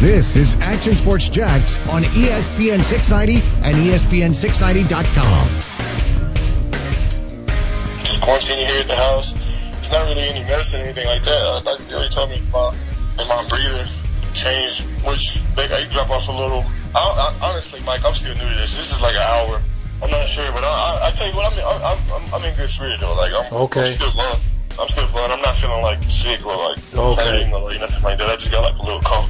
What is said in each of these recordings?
This is Action Sports Jax on ESPN 690 and E ESPN690.com. just quarantining here at the house. It's not really any medicine or anything like that. Uh, like they already told me my and my breather changed, which they, they drop off a little. I, I, honestly, Mike, I'm still new to this. This is like an hour. I'm not sure, but I, I, I tell you what, I'm, I'm, I'm, I'm in good spirit though. Like I'm, Okay. I'm still fine. I'm still fine. I'm not feeling like sick or like Okay. hurting or like nothing like that. I just got like a little cough.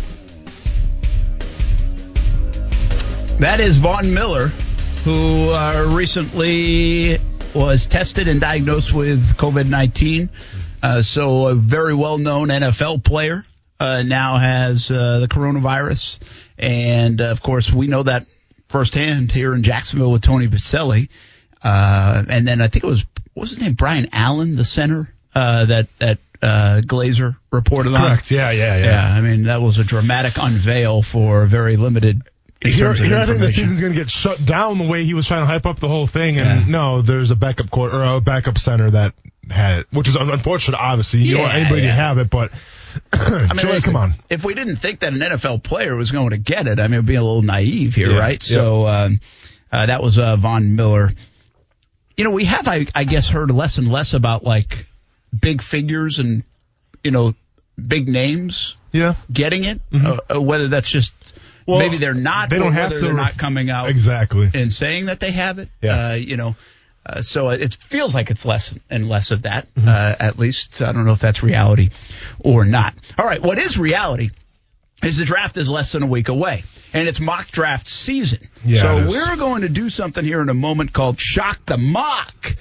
That is Von Miller, who uh, recently was tested and diagnosed with COVID 19. Uh, so, a very well known NFL player uh, now has uh, the coronavirus. And, uh, of course, we know that firsthand here in Jacksonville with Tony Boselli. Uh, and then I think it was, what was his name? Brian Allen, the center uh, that, that uh, Glazer reported on. Correct. Yeah, yeah, yeah. Yeah, I mean, that was a dramatic unveil for a very limited. Here, here I think the season's going to get shut down the way he was trying to hype up the whole thing. And Yeah. no, there's a backup court or a backup center that had it, which is unfortunate. Obviously, you don't want anybody yeah. to have it, but I mean, listen, come on. If we didn't think that an NFL player was going to get it, I mean, it'd be a little naive here, Yeah, right? yeah. So um, uh, that was uh, Von Miller. You know, we have, I, I guess, heard less and less about like big figures and you know big names Yeah. getting it. Uh, uh, whether that's just Mm-hmm. Well, maybe they're not, they don't have to they're not coming out Exactly. and saying that they have it. Yeah. Uh, you know, uh, so it feels like it's less and less of that, Mm-hmm. uh, at least. I don't know if that's reality or not. All right. What is reality is the draft is less than a week away and it's mock draft season. Yeah, so we're going to do something here in a moment called shock the mock.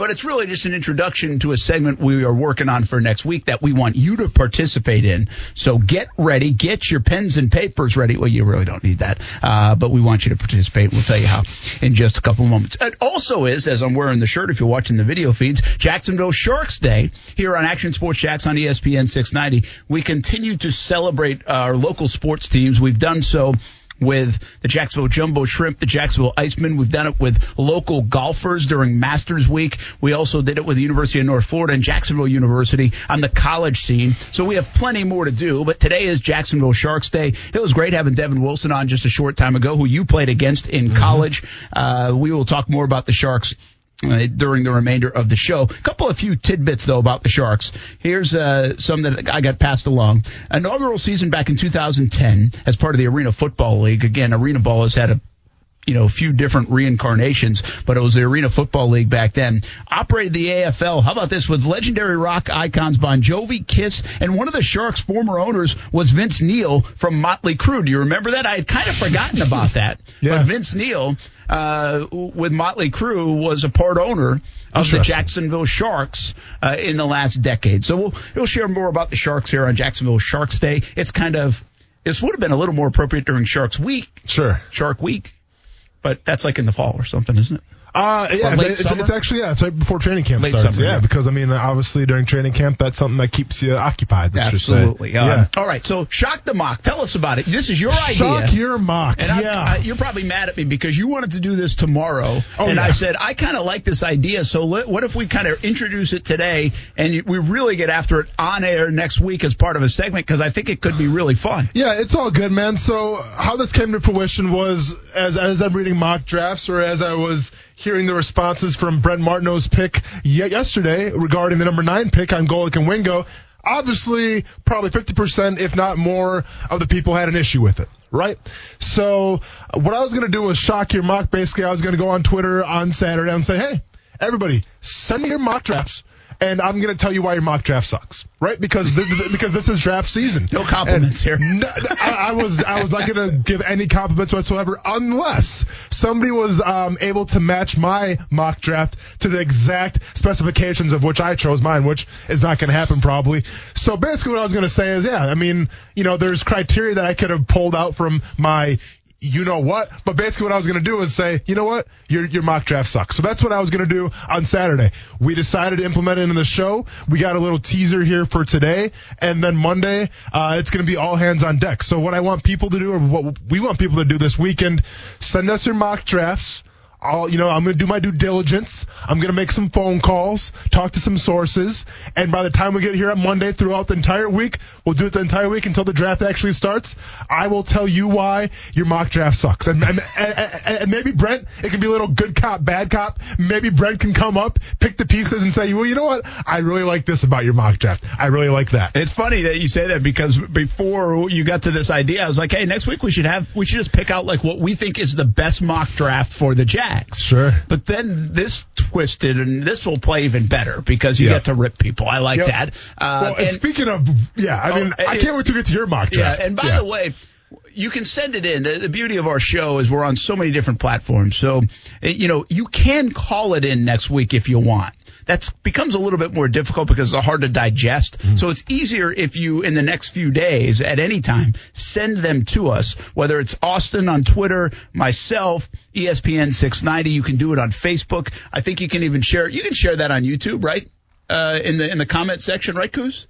But it's really just an introduction to a segment we are working on for next week that we want you to participate in. So get ready, get your pens and papers ready. Well, you really don't need that, uh, but we want you to participate. We'll tell you how in just a couple moments. It also is, as I'm wearing the shirt, if you're watching the video feeds, Jacksonville Sharks Day here on Action Sports Jax on ESPN 690. We continue to celebrate our local sports teams. We've done so with the Jacksonville Jumbo Shrimp, the Jacksonville Icemen. We've done it with local golfers during Masters Week. We also did it with the University of North Florida and Jacksonville University on the college scene. So we have plenty more to do, but today is Jacksonville Sharks Day. It was great having Devin Wilson on just a short time ago, who you played against in college. Uh, we will talk more about the Sharks uh, during the remainder of the show. A couple of few tidbits though about the Sharks. Here's uh, some that I got passed along. Inaugural season back in 2010 as part of the Arena Football League. Again, Arena Ball has had a you know, a few different reincarnations, but it was the Arena Football League back then. Operated the AFL. How about this? With legendary rock icons Bon Jovi, Kiss, and one of the Sharks' former owners was Vince Neil from Motley Crue. Do you remember that? I had kind of forgotten about that. Yeah. But Vince Neil, uh, with Motley Crue, was a part owner of the Jacksonville Sharks uh, in the last decade. So we'll we'll share more about the Sharks here on Jacksonville Sharks Day. It's kind of this would have been a little more appropriate during Sharks Week, Sure. Shark Week, but that's like in the fall or something, isn't it? Uh, yeah, Or late it's, it's actually yeah, it's right before training camp Late starts. summer, yeah, yeah. because I mean, obviously during training camp, that's something that keeps you occupied. Let's just say. Absolutely. Um, yeah. All right. So shock the mock. Tell us about it. This is your idea. Shock your mock. And yeah. I, you're probably mad at me because you wanted to do this tomorrow, Oh, and yeah. I said I kind of like this idea. So let, what if we kind of introduce it today, and we really get after it on air next week as part of a segment because I think it could be really fun. Yeah, it's all good, man. So how this came to fruition was as as I'm reading mock drafts or as I was hearing the responses from Brent Martineau's pick yesterday regarding the number nine pick on Golic and Wingo. Obviously, probably 50%, if not more, of the people had an issue with it, right? So what I was going to do was shock your mock. Basically, I was going to go on Twitter on Saturday and say, hey, everybody, send me your mock drafts. And I'm going to tell you why your mock draft sucks, right? Because th- th- because this is draft season. No compliments here. No, I, I was I was not going to give any compliments whatsoever unless somebody was um, able to match my mock draft to the exact specifications of which I chose mine, which is not going to happen probably. So basically, what I was going to say is, yeah, I mean, you know, there's criteria that I could have pulled out from my. You know what? But basically, what I was going to do was say, you know what? Your your mock draft sucks. So that's what I was going to do on Saturday. We decided to implement it in the show. We got a little teaser here for today, and then Monday, uh, it's going to be all hands on deck. So what I want people to do, or what we want people to do this weekend, send us your mock drafts I'll, you know, I'm going to do my due diligence. I'm going to make some phone calls, talk to some sources, and by the time we get here on Monday, throughout the entire week, we'll do it the entire week until the draft actually starts. I will tell you why your mock draft sucks, and and, and, and maybe Brent, it can be a little good cop, bad cop. Maybe Brent can come up, pick the pieces, and say, well, you know what? I really like this about your mock draft. I really like that. It's funny that you say that because before you got to this idea, I was like, hey, next week we should have we should just pick out like what we think is the best mock draft for the Sure. But then this twisted, and this will play even better because you Yep. get to rip people. I like Yep. that. Uh, well, and, and- speaking of, yeah, I mean, Oh, I can't wait to get to your mock draft. yeah, and by the way, you can send it in. The, the beauty of our show is we're on so many different platforms. So, eh, you know, you can call it in next week if you want. That becomes a little bit more difficult because it's hard to digest. Mm-hmm. So it's easier if you, in the next few days, at any time, send them to us. Whether it's Austin on Twitter, myself, ESPN 690. You can do it on Facebook. I think you can even share. You can share that on YouTube, right? Uh, in the in the comment section, right, Coos?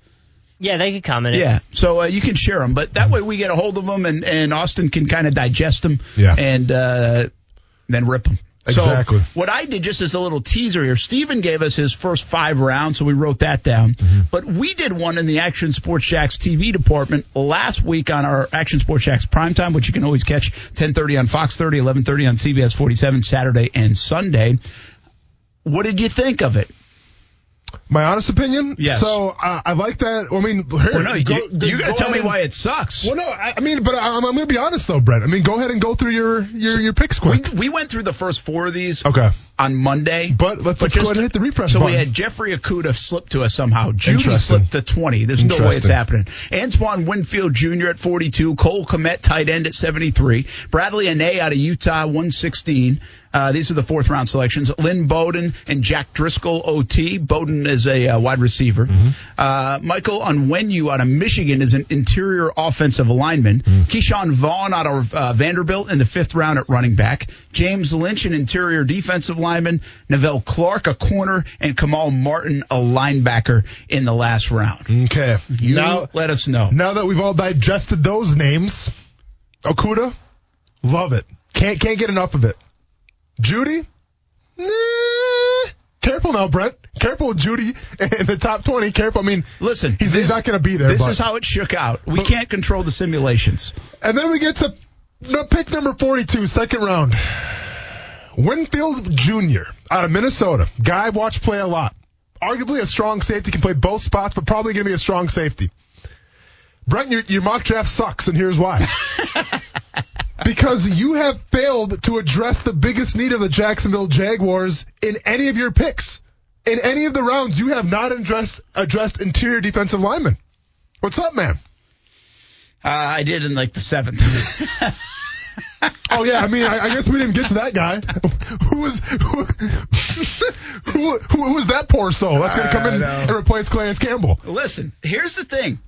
Yeah, they could comment. it. Yeah, so uh, you can share them, but that way we get a hold of them, and, and Austin can kind of digest them, Yeah. and uh, then rip them. Exactly. So what I did just as a little teaser here, Steven gave us his first five rounds, so we wrote that down. Mm-hmm. But we did one in the Action Sports Jax TV department last week on our Action Sports Jax primetime, which you can always catch 10:30 on Fox 30, 11:30 on CBS 47 Saturday and Sunday. What did you think of it? My honest opinion? Yes. So uh, I like that. I mean, here, Well, no, you, go- you got to go tell me and- why it sucks. Well, no, I, I mean, but I'm, I'm going to be honest though, Brent. I mean, go ahead and go through your your, your picks we, quick. we went through the first four of these. okay. on Monday. But let's- let's go ahead and hit the refresh So we had Jeffrey Okudah slip to us somehow. Jeudy slipped to 20. There's no way it's happening. Antoine Winfield Jr. at 42. Cole Kmet, tight end at 73. Bradlee Anae out of Utah, 116. Uh, these are the fourth round selections. Lynn Bowden and Jack Driscoll, OT. Bowden is a uh, wide receiver. Mm-hmm. Uh, Michael Onwenu out of Michigan is an interior offensive lineman. Mm. Ke'Shawn Vaughn out of uh, Vanderbilt in the fifth round at running back. James Lynch, an interior defensive lineman. Nevelle Clarke, a corner. And Kamal Martin, a linebacker in the last round. Okay. You now, let us know. now that we've all digested those names, Okudah, love it. Can't can't get enough of it. Jeudy. Careful now, Brent. Careful with Jeudy in the top twenty. Careful. I mean, Listen, he's, he's not going to be there. This but- is how it shook out. We But- can't control the simulations. And then we get to no, pick number 42, second round. Winfield Jr. out of Minnesota. Guy I've watched play a lot. Arguably a strong safety, can play both spots, but probably going to be a strong safety. Brent, your, your mock draft sucks, and here's why. because you have failed to address the biggest need of the Jacksonville Jaguars in any of your picks. In any of the rounds, you have not addressed, addressed interior defensive linemen. What's up, man? Uh, I did in like the seventh. Oh yeah, I mean, I, I guess we didn't get to that guy. Who was who, who, who, who was that poor soul? That's going to come in and replace Clarence Campbell. Listen, here's the thing,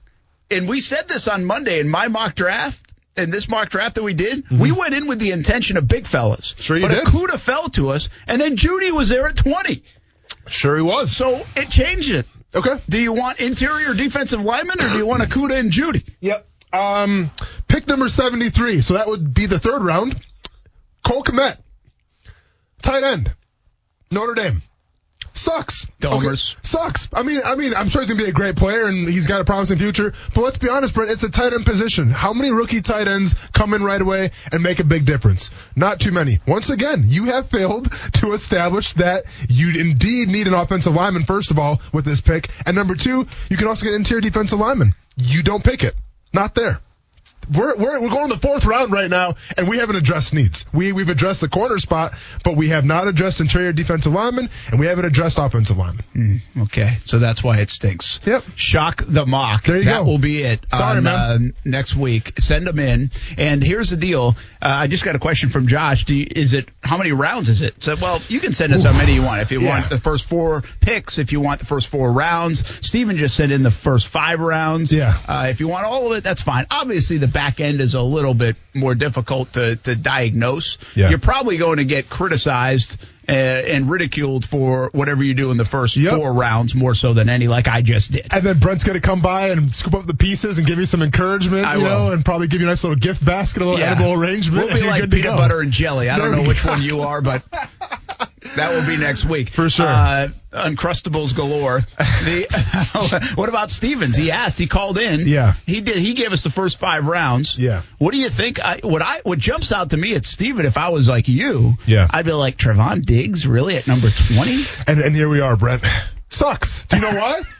and we said this on Monday in my mock draft. In this mock draft that we did, we went in with the intention of big fellas. Mm-hmm. Sure you but did. Okudah fell to us, and then Jeudy was there at 20. Sure, he was. So it changed it. Okay. Do you want interior defensive lineman or do you want Okudah and Jeudy? Yep. Um, pick number seventy-three. So that would be the third round. Cole Kmet, tight end, Notre Dame. Sucks. Domers. Okay, Sucks. I mean, I mean, I'm sure he's gonna be a great player and he's got a promising future. But let's be honest, Brent, it's a tight end position. How many rookie tight ends come in right away and make a big difference? Not too many. Once again, you have failed to establish that you indeed need an offensive lineman, first of all, with this pick. And number two, you can also get interior defensive lineman. You don't pick it. Not there. We're, we're, we're going to the fourth round right now, and we haven't addressed needs. We, we've addressed the corner spot, but we have not addressed interior defensive linemen, and we haven't addressed offensive linemen. Okay, so that's why it stinks. Yep. Shock the mock. There you that go. will be it. Sorry, on, man. Uh, next week, send them in. And here's the deal. Uh, I just got a question from Josh. Do you, is it how many rounds is it? So, well, you can send us how many you want. If you Yeah. want the first four picks, if you want the first four rounds, Steven just sent in the first five rounds. Yeah. Uh, if you want all of it, that's fine. Obviously, the back end is a little bit more difficult to, to diagnose, Yeah. you're probably going to get criticized and ridiculed for whatever you do in the first Yep. four rounds more so than any, like I just did. And then Brent's going to come by and scoop up the pieces and give you some encouragement, I you will. know, and probably give you a nice little gift basket, a little Yeah. edible arrangement. We'll be like peanut butter and jelly. I There don't know which go. one you are, but that will be next week For sure. Uh, Uncrustables galore. The what about Stevens? He asked. He called in. Yeah. he did. He gave us the first five rounds. Yeah. What do you think? I, what I what jumps out to me at Steven, if I was like you, Yeah. I'd be like Trevon Diggs, really at number twenty? And, and here we are, Brent. Sucks. Do you know why?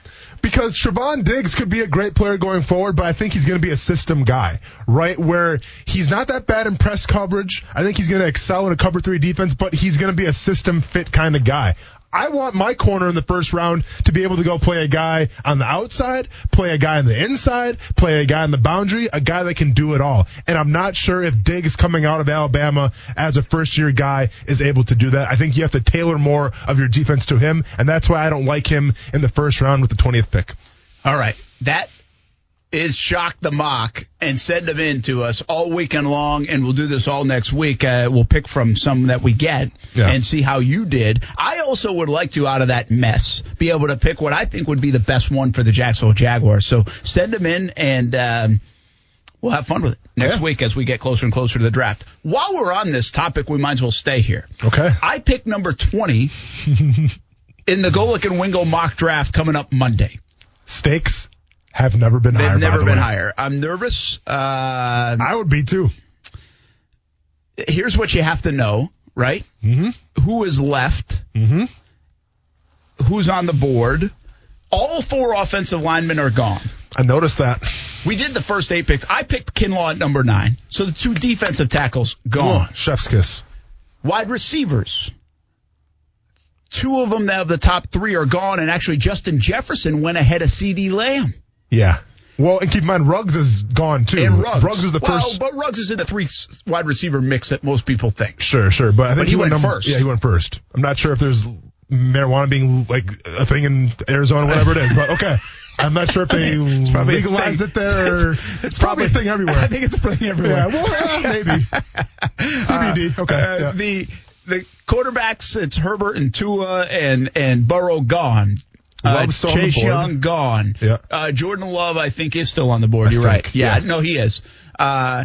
Because Trevon Diggs could be a great player going forward, but I think he's going to be a system guy, right? Where he's not that bad in press coverage. I think he's going to excel in a cover three defense, but he's going to be a system fit kind of guy. I want my corner in the first round to be able to go play a guy on the outside, play a guy on the inside, play a guy on the boundary, a guy that can do it all. And I'm not sure if Diggs coming out of Alabama as a first year guy is able to do that. I think you have to tailor more of your defense to him, and that's why I don't like him in the first round with the 20th pick. All right, that is shock the mock and send them in to us all weekend long, and we'll do this all next week. Uh, we'll pick from some that we get Yeah. and see how you did. I also would like to, out of that mess, be able to pick what I think would be the best one for the Jacksonville Jaguars. So send them in, and um, we'll have fun with it next Yeah. week as we get closer and closer to the draft. While we're on this topic, we might as well stay here. Okay. I picked number 20 in the Golic and Wingo mock draft coming up Monday. Stakes have never been higher. They've by never been way. higher. I'm nervous. Uh, I would be too. here's what you have to know, right? Mm-hmm. Who is left? Mm-hmm. Who's on the board? All four offensive linemen are gone. I noticed that. We did the first eight picks. I picked Kinlaw at number nine. So the two defensive tackles gone. Oh, chef's kiss. Wide receivers. Two of them of the top three are gone, and actually Justin Jefferson went ahead of CeeDee Lamb Yeah. Well, and keep in mind, Ruggs is gone too. and Ruggs. is the well, first. but Ruggs is in the three wide receiver mix that most people think. Sure, sure, but I think But he went number- first. Yeah, he went first. I'm not sure if there's marijuana being like a thing in Arizona, whatever it is, but okay. I'm not sure if they probably legalized it there. Or, it's, probably a thing everywhere. I think it's a thing everywhere. yeah, well, uh, maybe CBD. Okay, Uh, yeah. The the quarterbacks, it's Herbert and Tua and and Burrow gone. Uh, Love's on the Chase. Young gone. Yeah. Uh, Jordan Love, I think, is still on the board. I You're think, right. Yeah, yeah. no, he is. Uh,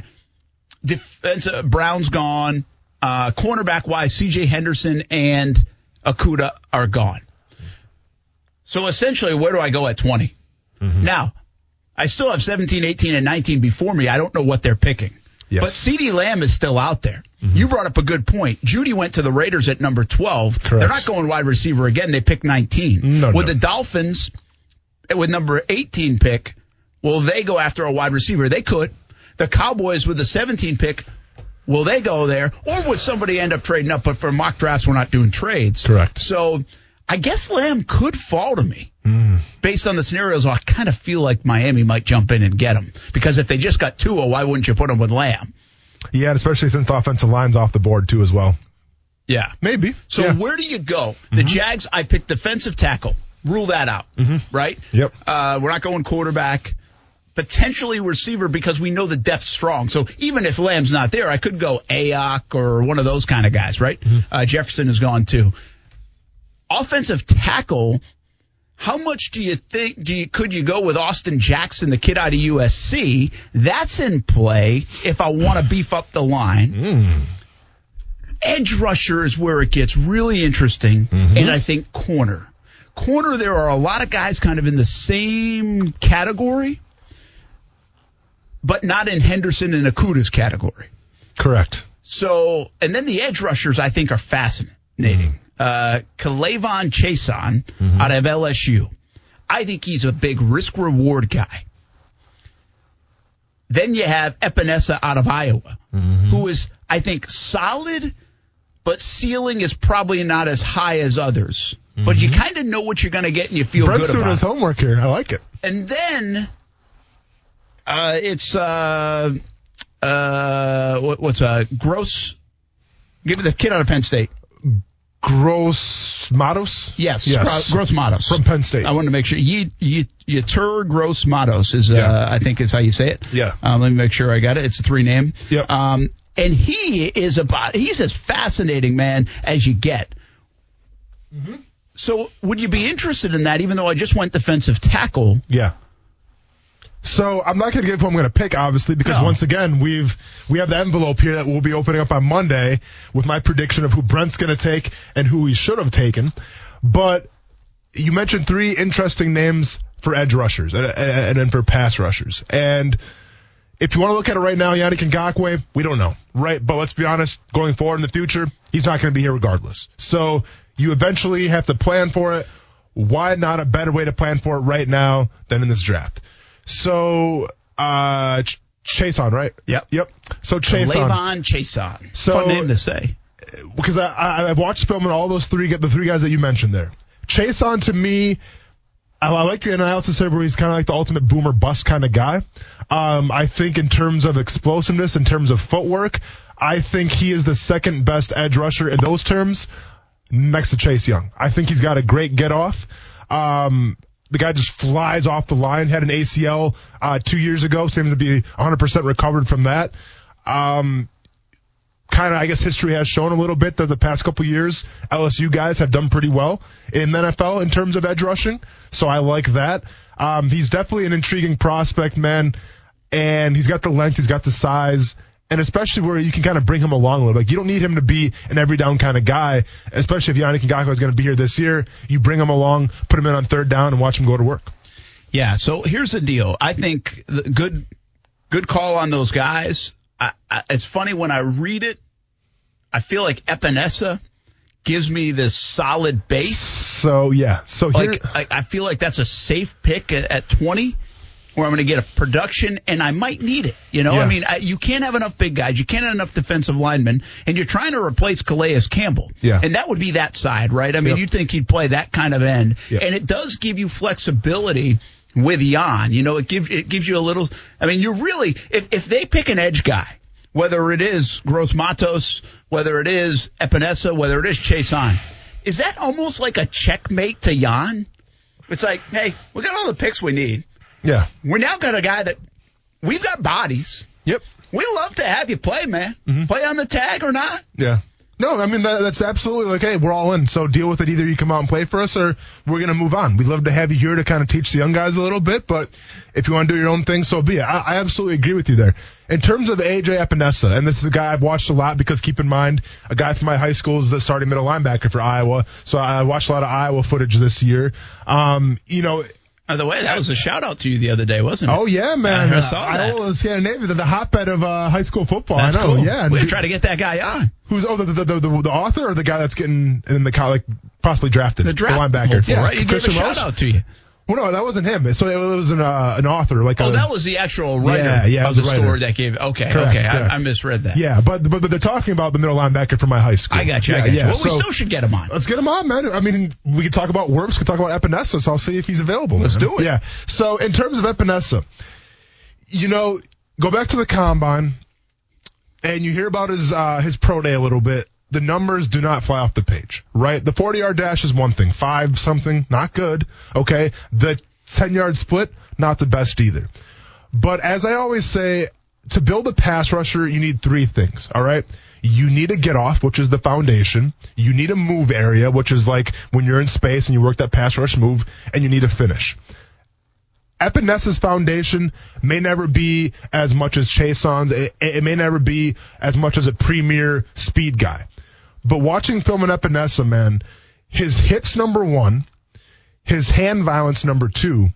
defensive Brown's gone. Uh, cornerback wise, C.J. Henderson and Okudah are gone. So essentially, where do I go at 20? Mm-hmm. Now, I still have 17, 18, and 19 before me. I don't know what they're picking. Yes. But CeeDee Lamb is still out there. Mm-hmm. You brought up a good point. Jeudy went to the Raiders at number 12. Correct. They're not going wide receiver again. They picked 19. No, with no. the Dolphins, with number 18 pick, will they go after a wide receiver? They could. The Cowboys with the 17 pick, will they go there? Or would somebody end up trading up? But for mock drafts, we're not doing trades. Correct. So I guess Lamb could fall to me. Based on the scenarios, I kind of feel like Miami might jump in and get him. Because if they just got Tua, why wouldn't you put him with Lamb? yeah, especially since the offensive line's off the board too as well. Yeah. Maybe. So yeah. where do you go? The Jags, I picked defensive tackle. Rule that out. Right? Yep. Uh, we're not going quarterback. Potentially receiver because we know the depth's strong. So even if Lamb's not there, I could go Aiyuk or one of those kind of guys, right? Uh, Jefferson is gone too. Offensive tackle. How much do you think do you, could you go with Austin Jackson, the kid out of USC? That's in play if I want to beef up the line hmm. edge rusher is where it gets really interesting, mm-hmm. and I think corner. Corner, there are a lot of guys kind of in the same category, but not in Henderson and Okudah's category. Correct. So, and then the edge rushers I think are fascinating. Hmm. Uh, K'Lavon Chaisson out of LSU. I think he's a big risk reward guy. Then you have Epenesa out of Iowa, who is, I think, solid, but ceiling is probably not as high as others. But you kind of know what you're going to get and you feel Brent's good doing about his homework here. I like it. And then uh, it's uh, uh, what, what's uh, gross? Give me the kid out of Penn State. Gross Matos? Yes, Yes. Gro- Gross Matos From Penn State. I wanted to make sure. Ye- Yetur Gross Matos is, uh, Yeah. I think is how you say it. Yeah. Um, let me make sure I got it. It's a three name. Yep. Um, and he is about, he's as fascinating, man, as you get. Mm-hmm. So would you be interested in that, even though I just went defensive tackle? Yeah. So I'm not going to give who I'm going to pick, obviously, because No. once again we've we have the envelope here that we'll be opening up on Monday with my prediction of who Brent's going to take and who he should have taken. But you mentioned three interesting names for edge rushers and, and then for pass rushers. And if you want to look at it right now, Yannick Ngakoue, we don't know, right? But let's be honest, going forward in the future, he's not going to be here regardless. So you eventually have to plan for it. Why not a better way to plan for it right now than in this draft? So, uh, Ch- Chaisson, right? Yep. Yep. So Chaisson. Levon Chaisson. So- Fun name to say. because I, I, I've watched film and all those three, get the three guys that you mentioned there. Chaisson to me, I, I like your analysis here, where he's kind of like the ultimate boomer bust kind of guy. Um, I think in terms of explosiveness, in terms of footwork, I think he is the second best edge rusher in those terms next to Chase Young. I think he's got a great get off. Um, the guy just flies off the line. Had an ACL uh, two years ago. Seems to be 100% recovered from that. Um, kind of, I guess history has shown a little bit that the past couple years, LSU guys have done pretty well in the NFL in terms of edge rushing. So I like that. Um, he's definitely an intriguing prospect, man. And he's got the length, he's got the size, and especially where you can kind of bring him along a little bit. You don't need him to be an every down kind of guy, especially if Yannick Ngakoue is going to be here this year. You bring him along, put him in on third down, and watch him go to work. Yeah. So here's the deal. I think the good, good call on those guys. I, I, it's funny when I read it, I feel like Epenesa gives me this solid base. So yeah, so here, Like I, I feel like that's a safe pick at, at 20, where I'm going to get a production, and I might need it. You know, Yeah. I mean, I, you can't have enough big guys, you can't have enough defensive linemen, and you're trying to replace Calais Campbell. Yeah. and that would be that side, right? I mean, Yep. you'd think he'd play that kind of end, Yep. and it does give you flexibility with Jan. You know, it gives it gives you a little. I mean, you really if if they pick an edge guy. Whether it is Gross Matos, whether it is Epenesa, whether it is Chaisson, is that almost like a checkmate to Jan? It's like, hey, we got all the picks we need. Yeah, We're now got a guy that we've got bodies. yep. We love to have you play, man. Play on the tag or not. Yeah. No, I mean that, that's absolutely like, hey, we're all in. So deal with it. Either you come out and play for us, or we're gonna move on. We'd love to have you here to kind of teach the young guys a little bit, but if you want to do your own thing, so be it. I, I absolutely agree with you there. In terms of AJ Epenesa, and this is a guy I've watched a lot because keep in mind, a guy from my high school is the starting middle linebacker for Iowa, so I watched a lot of Iowa footage this year. Um, you know, By the way, that was a shout out to you the other day, wasn't it? oh yeah, man, I saw that. Iowa, Scandinavia, the, the hotbed of uh, high school football. That's I know, cool. yeah. We're gonna try to get that guy on. Who's oh the the, the the the author or the guy that's getting in the like possibly drafted The draft linebacker hopeful, yeah right? You gave a Christian shout out to you. Well, no, that wasn't him. So it was an uh, an author like Oh, a, that was the actual writer Yeah, yeah, of was the story that gave. Okay, Correct, okay, correct. I, I misread that. yeah, but, but but they're talking about the middle linebacker from my high school. I got you. I Yeah, got you. yeah. Well, we still should get him on. Let's get him on, man. I mean, we could talk about Worms, we could talk about Epenesa, so I'll see if he's available. Let's man. do it. Yeah. So in terms of Epenesa, you know, go back to the combine, and you hear about his uh, his pro day a little bit. The numbers do not fly off the page, right? The 40 yard dash is one thing, five something, not good. Okay, the 10 yard split, not the best either. But as I always say, to build a pass rusher, you need three things. All right. You need a get off, which is the foundation. You need a move area, which is like when you're in space and you work that pass rush move, and you need a finish. Epenesa's foundation may never be as much as Chaisson's. It, it may never be as much as a premier speed guy. But watching film on Epenesa, man, his hips number one, his hand violence number two,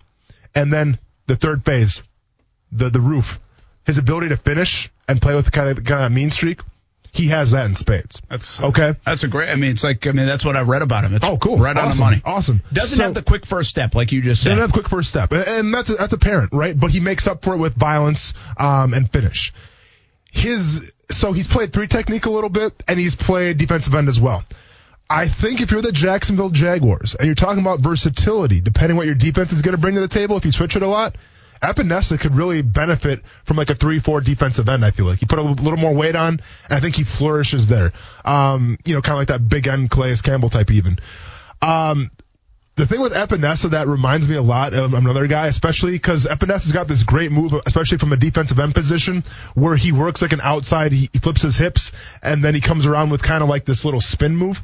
and then the third phase, the the roof, his ability to finish and play with the kind of kind of mean streak, he has that in spades. That's okay. That's a great. I mean, it's like I mean, that's what I've read about him. It's Oh, cool. Right on the Awesome. money. Awesome. Doesn't So- have the quick first step like you just said. Doesn't have a quick first step, and- and that's that's apparent, right? But he makes up for it with violence um, and finish. His so he's played three technique a little bit, and he's played defensive end as well. I think if you're the Jacksonville Jaguars and you're talking about versatility, depending what your defense is going to bring to the table, if you switch it a lot, Epenesa could really benefit from like a three-four defensive end. I feel like he put a little more weight on, and I think he flourishes there. Um, you know, kind of like that big end Calais Campbell type even. Um, the thing with Epenesa that reminds me a lot of another guy, especially because Epenesa's got this great move, especially from a defensive end position, where he works like an outside, he, flips his hips, and then he comes around with kind of like this little spin move.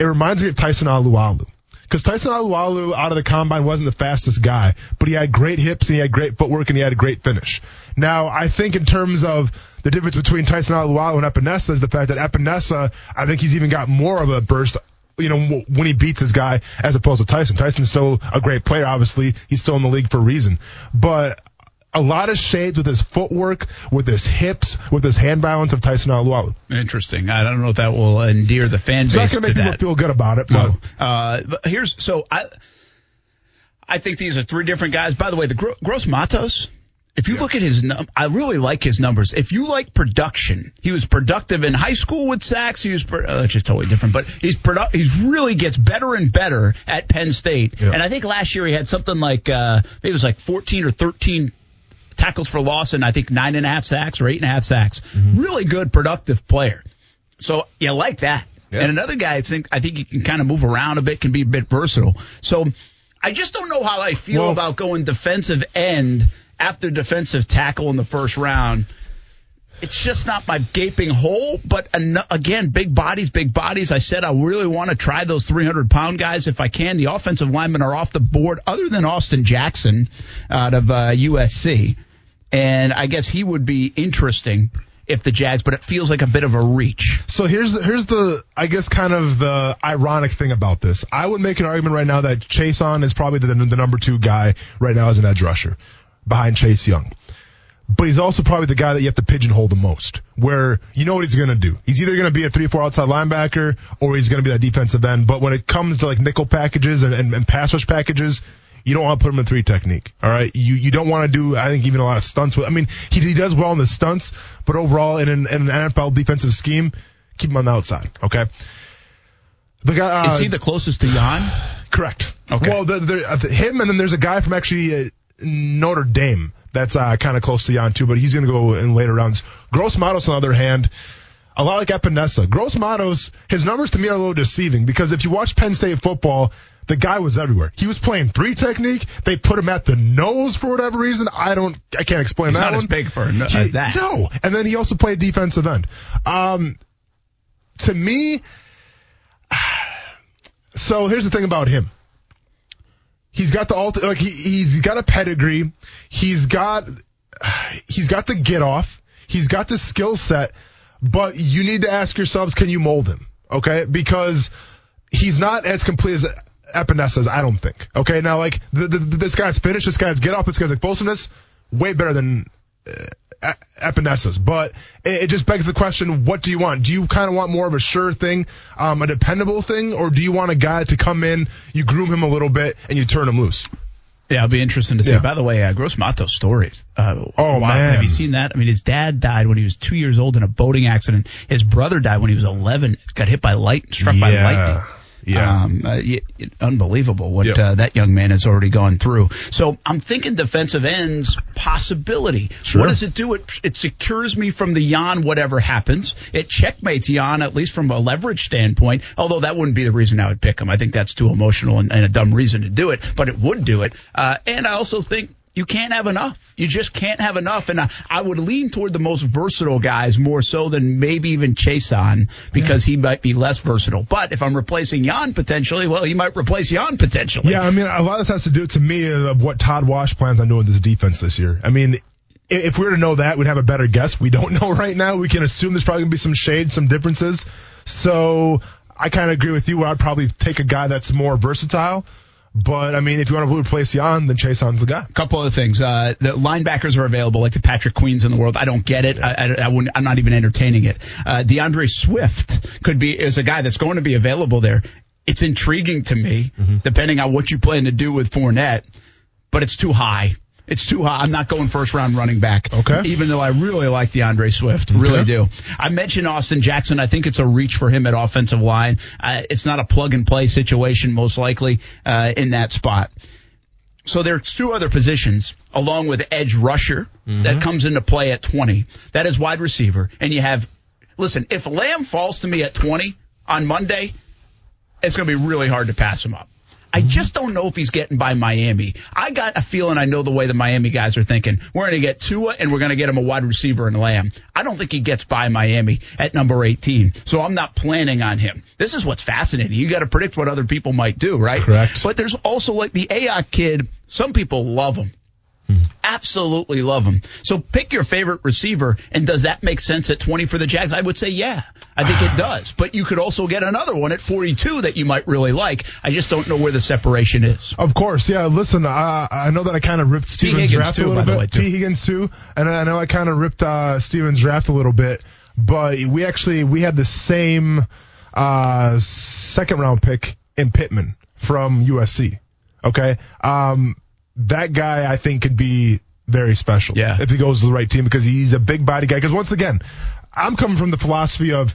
It reminds me of Tyson Alualu. Because Tyson Alualu out of the combine wasn't the fastest guy, but he had great hips and he had great footwork and he had a great finish. Now, I think in terms of the difference between Tyson Alualu and Epenesa is the fact that Epenesa, I think he's even got more of a burst you know, when he beats his guy as opposed to Tyson. Tyson's still a great player, obviously. He's still in the league for a reason. But a lot of shades with his footwork, with his hips, with his hand balance of Tyson Alualu. Interesting. I don't know if that will endear the fan it's base not going to make people feel good about it. But. No. Uh, but here's so I. I think these are three different guys. By the way, the Gro- Gross Matos. If you yeah. look at his, num- I really like his numbers. If you like production, he was productive in high school with sacks. He was, pro- uh, just totally different, but he's produ- he's really gets better and better at Penn State. Yeah. And I think last year he had something like, uh, maybe it was like 14 or 13 tackles for loss and I think nine and a half sacks or eight and a half sacks. Mm-hmm. Really good, productive player. So you like that. Yeah. And another guy, I think, I think he can kind of move around a bit, can be a bit versatile. So I just don't know how I feel well, about going defensive end after defensive tackle in the first round. It's just not my gaping hole, but again, big bodies, big bodies. I said I really want to try those 300 pound guys if I can. The offensive linemen are off the board, other than Austin Jackson out of uh, USC, and I guess he would be interesting if the Jags, but it feels like a bit of a reach. So here's the, here's the I guess kind of the ironic thing about this. I would make an argument right now that Chaisson is probably the, the number two guy right now as an edge rusher behind Chase Young. But he's also probably the guy that you have to pigeonhole the most, where you know what he's going to do. He's either going to be a 3-4 outside linebacker or he's going to be that defensive end. But when it comes to like nickel packages and, and, and pass rush packages, you don't want to put him in three technique. All right. You, you don't want to do, I think, even a lot of stunts with, I mean, he, he does well in the stunts, but overall in an, in an NFL defensive scheme, keep him on the outside. Okay. The guy, uh, is he the closest to Jan? Correct. Okay. Well, the, the, uh, him and then there's a guy from actually uh, Notre Dame. That's uh, kind of close to Jan too, but he's going to go in later rounds. Gross Matos, on the other hand, a lot like Epenesa. Gross Matos, his numbers to me are a little deceiving because if you watch Penn State football, the guy was everywhere. He was playing three technique. They put him at the nose for whatever reason. I don't, I can't explain He's that. Not one. as big for no, as that. No, and then he also played defensive end. Um, to me, so here's the thing about him. He's got the alt, like he, he's got a pedigree. He's got, he's got the get off. He's got the skill set, but you need to ask yourselves, can you mold him? Okay. Because he's not as complete as Epenesa's, I don't think. Okay. Now, like the, the, this guy's finish, this guy's get off, this guy's explosiveness, way better than uh, uh, But it, it, just begs the question, what do you want? Do you kind of want more of a sure thing, um, a dependable thing, or do you want a guy to come in, you groom him a little bit, and you turn him loose? Yeah, it'll be interesting to see. Yeah. By the way, uh, Gross Matos stories. Uh, oh wow, man, have you seen that? I mean, his dad died when he was two years old in a boating accident. His brother died when he was eleven. Got hit by light, struck yeah. by lightning. Yeah. Um, uh, unbelievable what yep. uh, that young man has already gone through. So I'm thinking defensive ends possibility. Sure. What does it do? It, it secures me from the Jan whatever happens. It checkmates Jan at least from a leverage standpoint. Although that wouldn't be the reason I would pick him. I think that's too emotional and, and a dumb reason to do it. But it would do it. Uh, and I also think you can't have enough. You just can't have enough. And I, I, would lean toward the most versatile guys more so than maybe even Chaisson because yeah. he might be less versatile. But if I'm replacing Jan potentially, well, he might replace Jan potentially. Yeah, I mean, a lot of this has to do to me of what Todd Wash plans on doing this defense this year. I mean, if we were to know that, we'd have a better guess. We don't know right now. We can assume there's probably going to be some shade, some differences. So I kind of agree with you I'd probably take a guy that's more versatile. But I mean, if you want to replace Jan, then Chaisson's the guy. A couple other things. Uh, the linebackers are available, like the Patrick Queens in the world. I don't get it. I, I, I wouldn't, I'm not even entertaining it. Uh, D'Andre Swift could be is a guy that's going to be available there. It's intriguing to me, mm-hmm. depending on what you plan to do with Fournette, but it's too high. It's too hot. I'm not going first round running back. Okay. Even though I really like D'Andre Swift. Okay. Really do. I mentioned Austin Jackson. I think it's a reach for him at offensive line. Uh, it's not a plug and play situation, most likely, uh, in that spot. so there's two other positions along with edge rusher that comes into play at 20. That is wide receiver. And you have, listen, if Lamb falls to me at 20 on Monday, it's going to be really hard to pass him up. I just don't know if he's getting by Miami. I got a feeling I know the way the Miami guys are thinking. We're going to get Tua and we're going to get him a wide receiver and Lamb. I don't think he gets by Miami at number 18. So I'm not planning on him. This is what's fascinating. You got to predict what other people might do, right? Correct. But there's also like the AI kid. Some people love him. Absolutely love him. So pick your favorite receiver, and does that make sense at 20 for the Jags? I would say yeah. I think it does. But you could also get another one at 42 that you might really like. I just don't know where the separation is. Of course, yeah. Listen, uh, I know that I kind of ripped Stevens' draft too, a little by the bit. way, too. Tee Higgins too, and I know I kind of ripped uh, Stevens' draft a little bit. But we actually we had the same uh, second round pick in Pittman from USC. Okay, um, that guy I think could be very special. Yeah. if he goes to the right team because he's a big body guy. Because once again, I'm coming from the philosophy of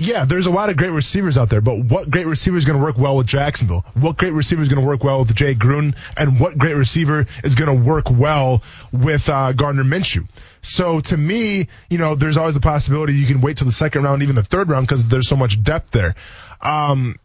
yeah, there's a lot of great receivers out there, but what great receiver is going to work well with Jacksonville? What great receiver is going to work well with Jay Gruden? And what great receiver is going to work well with uh, Gardner Minshew? So to me, you know, there's always a possibility you can wait till the second round, even the third round, because there's so much depth there. Um,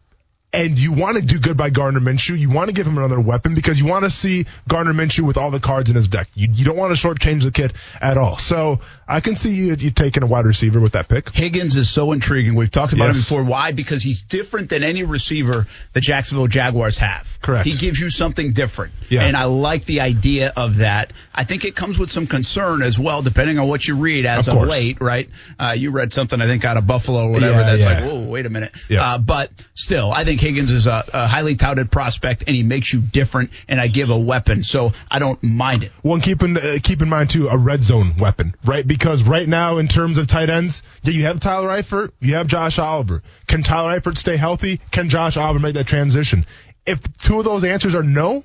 and you want to do good by Gardner Minshew. You want to give him another weapon because you want to see Gardner Minshew with all the cards in his deck. You, you don't want to shortchange the kid at all. So I can see you, you taking a wide receiver with that pick. Higgins is so intriguing. We've talked about him before. Why? Because he's different than any receiver the Jacksonville Jaguars have. Correct. He gives you something different. Yeah. And I like the idea of that. I think it comes with some concern as well, depending on what you read as Of of, late, right? Uh, you read something, I think, out of Buffalo or whatever Yeah, that's yeah. like, whoa, wait a minute. Yeah. Uh, but still, I think Higgins is a, a highly touted prospect and he makes you different and I give a weapon. So I don't mind it. One keep in uh, keep in mind too a red zone weapon, right? Because right now in terms of tight ends, yeah, you have Tyler Eifert, you have Josh Oliver. Can Tyler Eifert stay healthy? Can Josh Oliver make that transition? If two of those answers are no,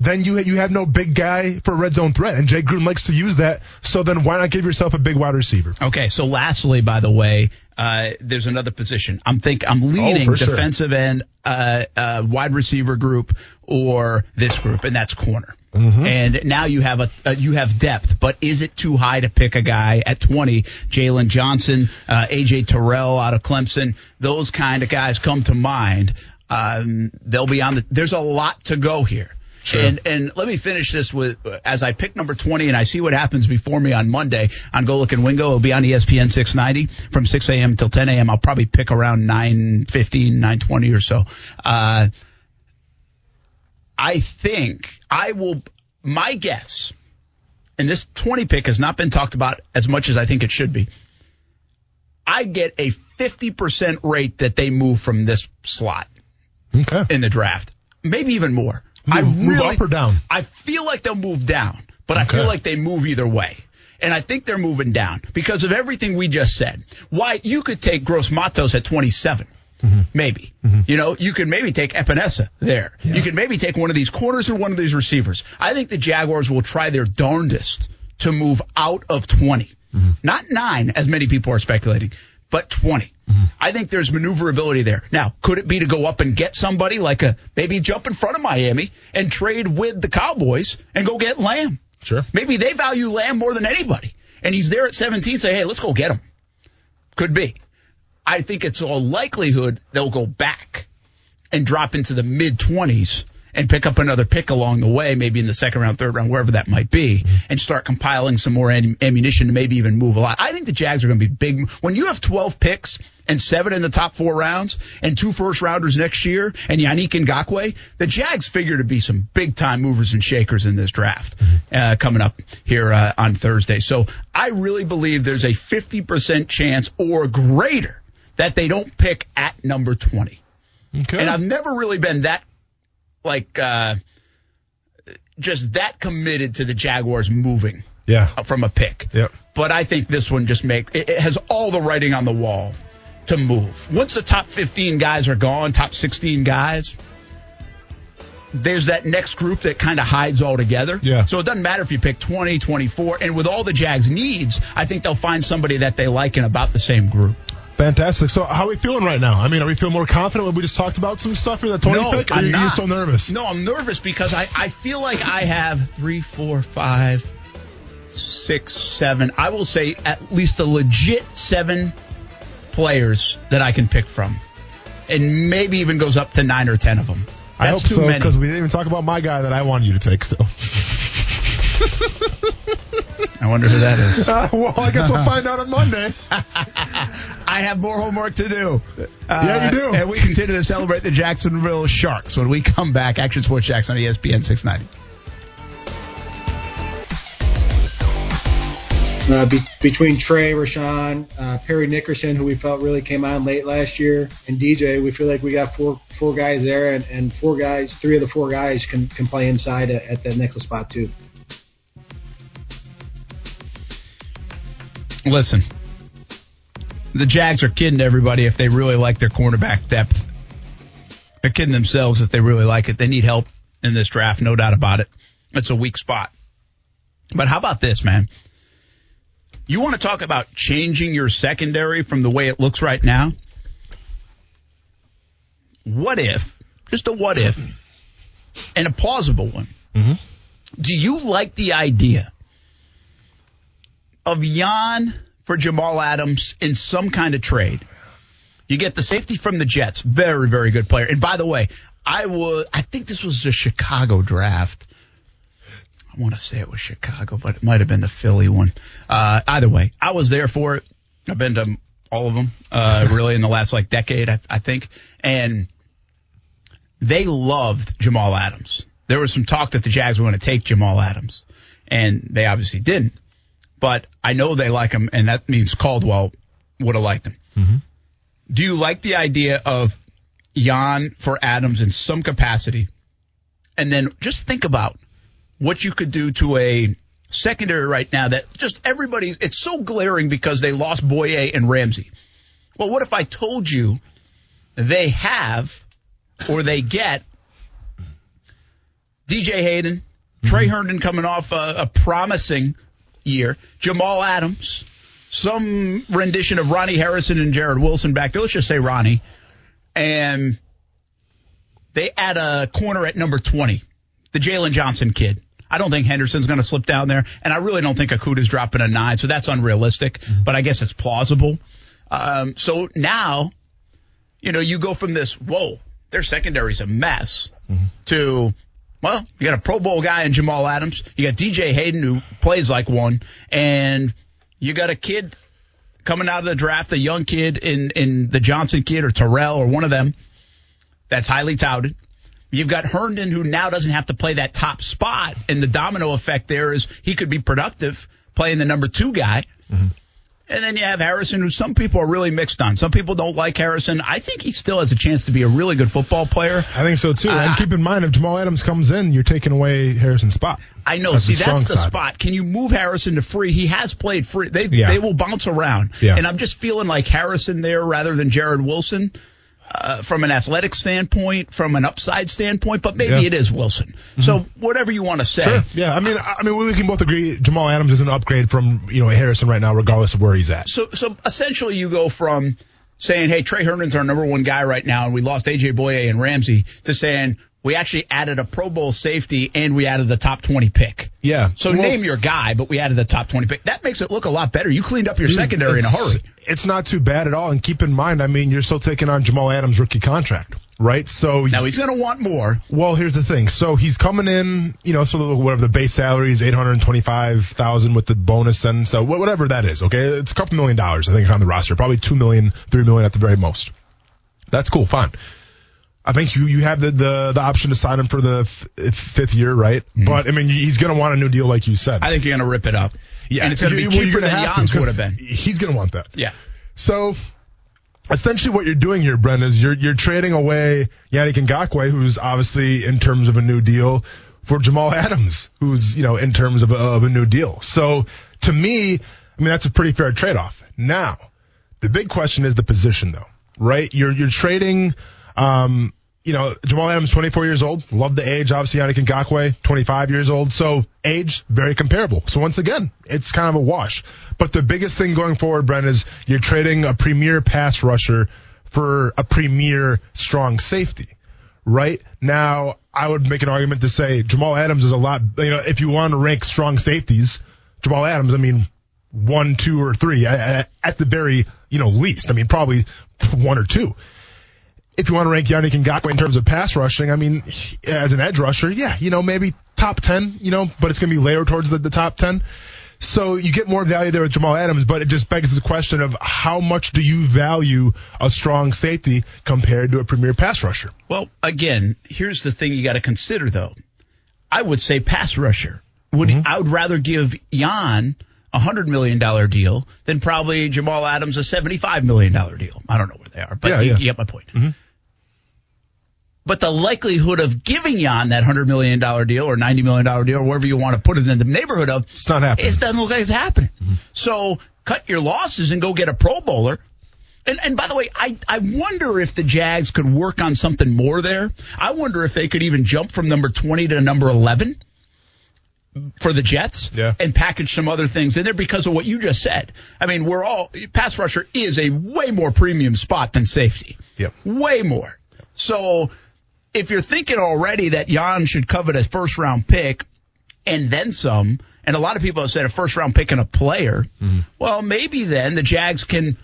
then you you have no big guy for red zone threat, and Jay Gruden likes to use that. So then why not give yourself a big wide receiver? Okay, so lastly, by the way, uh, there's another position. I'm think I'm leaning Oh, for sure. defensive end, uh, uh, wide receiver group, or this group, and that's corner. Mm-hmm. And now you have a uh, you have depth, but is it too high to pick a guy at 20? Jalen Johnson, uh, AJ Terrell out of Clemson, those kind of guys come to mind. Um, they'll be on the. There's a lot to go here. Sure. And and let me finish this with as I pick number 20 and I see what happens before me on Monday on Golic and Wingo. It'll be on ESPN 690 from 6 a.m. till 10 a.m. I'll probably pick around 9:15, 9:20 or so. Uh, I think I will. My guess, and this 20 pick has not been talked about as much as I think it should be. I get a 50% rate that they move from this slot Okay. in the draft, maybe even more. I Move- move really, up or down? I feel like they'll move down, but I feel like they move either way. And I think they're moving down because of everything we just said. Why you could take Gross Matos at 27. Mm-hmm. Maybe. You know, you could maybe take Epenesa there. You could maybe take one of these corners or one of these receivers. I think the Jaguars will try their darndest to move out of 20. Mm-hmm. Not nine, as many people are speculating, but 20. Mm-hmm. I think there's maneuverability there. Now, could it be to go up and get somebody like a maybe jump in front of Miami and trade with the Cowboys and go get Lamb? Sure. Maybe they value Lamb more than anybody. And he's there at 17, say, hey, let's go get him. Could be. I think it's all likelihood they'll go back and drop into the mid 20s and pick up another pick along the way, maybe in the second round, third round, wherever that might be, and start compiling some more ammunition to maybe even move a lot. I think the Jags are going to be big. When you have 12 picks and seven in the top four rounds and two first rounders next year and Yannick Ngakoue, the Jags figure to be some big time movers and shakers in this draft uh, coming up here uh, on Thursday. So I really believe there's a 50% chance or greater that they don't pick at number 20. Okay. And I've never really been that like uh just that committed to the Jaguars moving yeah. from a pick. Yep. But I think this one just makes it, it has all the writing on the wall to move. Once the top 15 guys are gone, top 16 guys, there's that next group that kind of hides all together. Yeah. So it doesn't matter if you pick 20, 24, and with all the Jags needs, I think they'll find somebody that they like in about the same group. Fantastic. So, how are we feeling right now? I mean, are we feeling more confident when we just talked about some stuff here that Tony no, pick? Or I'm are you not. so nervous? No, I'm nervous because I, I feel like I have three, four, five, six, seven. I will say at least a legit seven players that I can pick from, and maybe even goes up to nine or ten of them. That's I hope too so because we didn't even talk about my guy that I wanted you to take. So, I wonder who that is. uh, well, I guess we'll find out on Monday. I have more homework to do. Uh, Yeah, you do. And we continue to celebrate the Jacksonville Sharks when we come back. Action Sports Jax on ESPN 690. uh, be- between Trey, Rashawn, uh, Parry Nickerson, who we felt really came on late last year, and DJ, we feel like we got four four guys there, and, and four guys, three of the four guys can, can play inside at, at that nickel spot too. Listen, the Jags are kidding everybody if they really like their cornerback depth. They're kidding themselves if they really like it. They need help in this draft, no doubt about it. It's a weak spot. But how about this, man? You want to talk about changing your secondary from the way it looks right now? What if, just a what if, and a plausible one. Mm-hmm. Do you like the idea of Jan for Jamal Adams in some kind of trade? You get the safety from the Jets, very, very good player. And by the way, I would, I think this was a Chicago draft. I want to say it was Chicago, but it might have been the Philly one. Uh, either way, I was there for it. I've been to all of them, uh, really in the last like decade, I, I think. And they loved Jamal Adams. There was some talk that the Jags were going to take Jamal Adams, and they obviously didn't. But I know they like him, and that means Caldwell would have liked him. Mm-hmm. Do you like the idea of Jan for Adams in some capacity? And then just think about what you could do to a secondary right now that just everybody, it's so glaring because they lost Bouye and Ramsey. Well, what if I told you they have or they get DJ Hayden, Tre mm-hmm. Herndon coming off a, a promising year, Jamal Adams, some rendition of Ronnie Harrison and Jarrod Wilson back there. Let's just say Ronnie. And they add a corner at number 20, the Jaylon Johnson kid. I don't think Henderson's going to slip down there, and I really don't think Okudah's dropping a nine, so that's unrealistic, but I guess it's plausible. Um, so now, you know, you go from this, whoa, their secondary's a mess, to, well, you got a Pro Bowl guy in Jamal Adams, you got DJ Hayden who plays like one, and you got a kid coming out of the draft, a young kid in, in the Johnson kid or Terrell or one of them that's highly touted. You've got Herndon who now doesn't have to play that top spot, and the domino effect there is he could be productive playing the number two guy. Mm-hmm. And then you have Harrison, who some people are really mixed on. Some people don't like Harrison. I think he still has a chance to be a really good football player. I think so too. Uh, and keep in mind, if Jamal Adams comes in, you're taking away Harrison's spot. I know. That's See, the that's the side. spot. Can you move Harrison to free? He has played free. They Yeah. they will bounce around. Yeah. And I'm just feeling like Harrison there rather than Jarrod Wilson. Uh, from an athletic standpoint, from an upside standpoint, but maybe Yeah. it is Wilson. So whatever you want to say. Sure. Yeah. I mean, I I mean, we can both agree Jamal Adams is an upgrade from you know Harrison right now, regardless of where he's at. So, so essentially, you go from saying, "Hey, Tre Herndon's our number one guy right now, and we lost AJ Bouye and Ramsey," to saying we actually added a Pro Bowl safety and we added the top twenty pick. Yeah. So Well, name your guy, but we added the top twenty pick. That makes it look a lot better. You cleaned up your secondary in a hurry. It's not too bad at all. And keep in mind, I mean, you're still taking on Jamal Adams' rookie contract, right? So Now he's going to want more. Well, here's the thing. So he's coming in, you know, so whatever the base salary is, eight hundred twenty-five thousand with the bonus, and so whatever that is. Okay, it's a couple million dollars, I think, on the roster. Probably two million, three million at the very most. That's cool, fine. I think you you have the the, the option to sign him for the f- fifth year, right? But I mean, he's going to want a new deal, like you said. Mm-hmm. I think you're going to rip it up. yeah, and it's going to be cheaper than Jan's would have been. He's going to want that. Yeah. So essentially what you're doing here, Brent, is you're you're trading away Yannick Ngakoue, who's obviously in terms of a new deal, for Jamal Adams, who's, you know, in terms of a, of a new deal. So to me, I mean that's a pretty fair trade off. Now, the big question is the position though, right? You're you're trading um you know, Jamal Adams, 24 years old. Love the age. Obviously, Yannick Ngakoue, 25 years old. So age, very comparable. So once again, it's kind of a wash. But the biggest thing going forward, Brent, is you're trading a premier pass rusher for a premier strong safety. Right now, I would make an argument to say Jamal Adams is a lot, you know, if you want to rank strong safeties, Jamal Adams, I mean, one, two, or three at, at the very, you know, least. I mean, probably one or two if you want to rank Yannick Ngakoue in terms of pass rushing, I mean, as an edge rusher, yeah, you know, maybe top 10, you know, but it's going to be layered towards the, the top 10. So you get more value there with Jamal Adams, but it just begs the question of how much do you value a strong safety compared to a premier pass rusher? Well, again, here's the thing you got to consider though. I would say pass rusher. Would mm-hmm. I would rather give Jan a hundred million dollar deal than probably Jamal Adams a seventy five million dollar deal. I don't know where they are, but yeah, you, yeah. you, get my point. Mm-hmm. But the likelihood of giving Jan that $100 million deal or $90 million deal or wherever you want to put it in the neighborhood of, it's not happening. It doesn't look like it's happening. Mm-hmm. So cut your losses and go get a Pro Bowler. And, and by the way, I, I wonder if the Jags could work on something more there. I wonder if they could even jump from number 20 to number 11 for the Jets yeah. and package some other things in there because of what you just said. I mean, we're all pass rusher is a way more premium spot than safety. Yep. Way more. So if you're thinking already that Jan should covet a first round pick and then some, and a lot of people have said a first round pick and a player, mm-hmm. well, maybe then the Jags can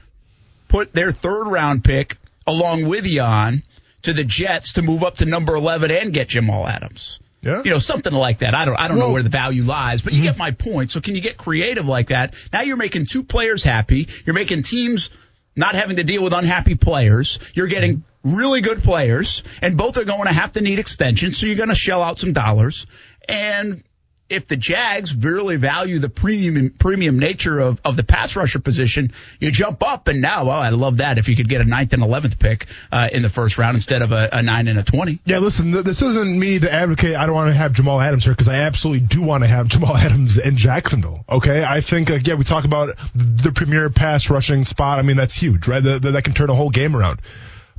put their third round pick along with Jan to the Jets to move up to number 11 and get Jamal Adams. Yeah. You know, something like that. I don't, I don't well, know where the value lies, but you mm-hmm. get my point. So can you get creative like that? Now you're making two players happy. You're making teams not having to deal with unhappy players. You're getting really good players, and both are going to have to need extensions, so you're going to shell out some dollars. And if the Jags really value the premium premium nature of, of the pass rusher position, you jump up and now, well, I love that if you could get a ninth and eleventh pick uh, in the first round instead of a, a nine and a twenty. Yeah, listen, this isn't me to advocate. I don't want to have Jamal Adams here because I absolutely do want to have Jamal Adams in Jacksonville. Okay, I think uh, yeah, we talk about the premier pass rushing spot. I mean, that's huge, right? That, that can turn a whole game around.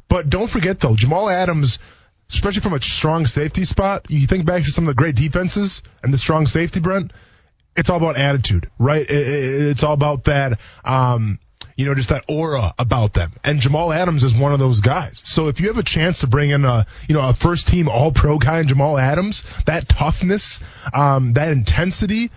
But don't forget though, Jamal Adams, especially from a strong safety spot, you think back to some of the great defenses and the strong safety, Brent. It's all about attitude, right? It's all about that, um, you know, just that aura about them. And Jamal Adams is one of those guys. So if you have a chance to bring in a, you know, a first team all pro guy in Jamal Adams, that toughness, um, that intensity,